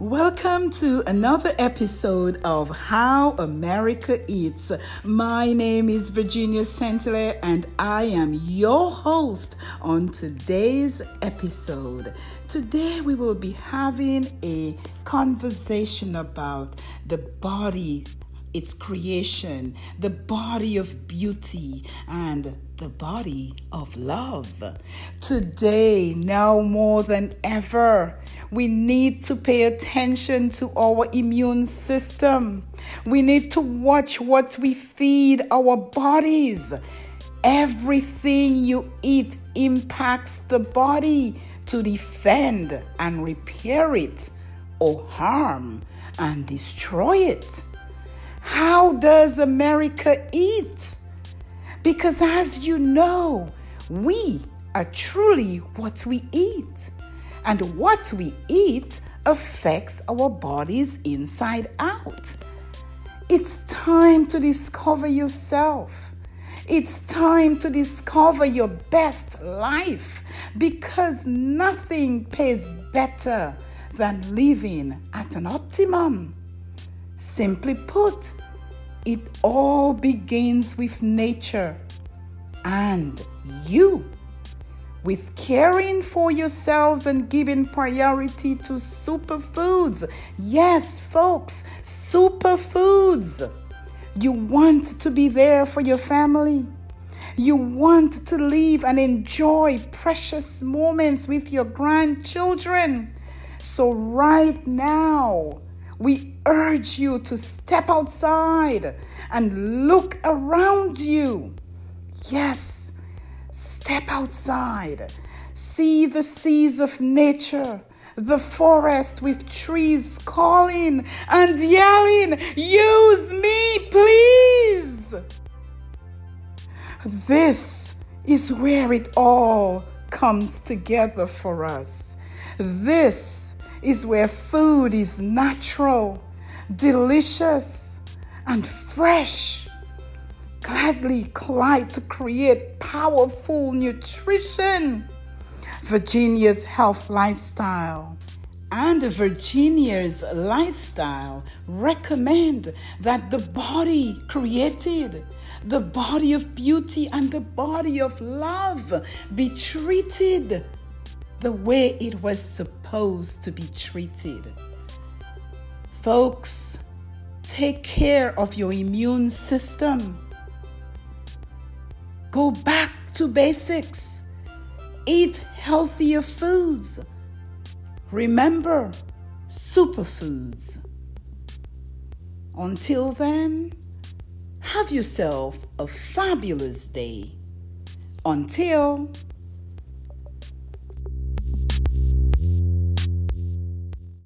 Welcome to another episode of How America Eats. My name is Virginia Santile and I am your host on today's episode. Today we will be having a conversation about the body its creation, the body of beauty, and the body of love. Today, now more than ever, we need to pay attention to our immune system. We need to watch what we feed our bodies. Everything you eat impacts the body to defend and repair it or harm and destroy it. How does America eat? Because as you know, we are truly what we eat. And what we eat affects our bodies inside out. It's time to discover yourself. It's time to discover your best life because nothing pays better than living at an optimum. Simply put, it all begins with nature and you. With caring for yourselves and giving priority to superfoods. Yes, folks, superfoods. You want to be there for your family. You want to live and enjoy precious moments with your grandchildren. So, right now, we urge you to step outside and look around you. Yes, step outside. See the seas of nature, the forest with trees calling and yelling, Use me, please. This is where it all comes together for us. This is where food is natural, delicious, and fresh. Gladly collide to create powerful nutrition. Virginia's health lifestyle and Virginia's lifestyle recommend that the body created, the body of beauty and the body of love be treated the way it was supposed to be treated. Folks, take care of your immune system. Go back to basics. Eat healthier foods. Remember, superfoods. Until then, have yourself a fabulous day. Until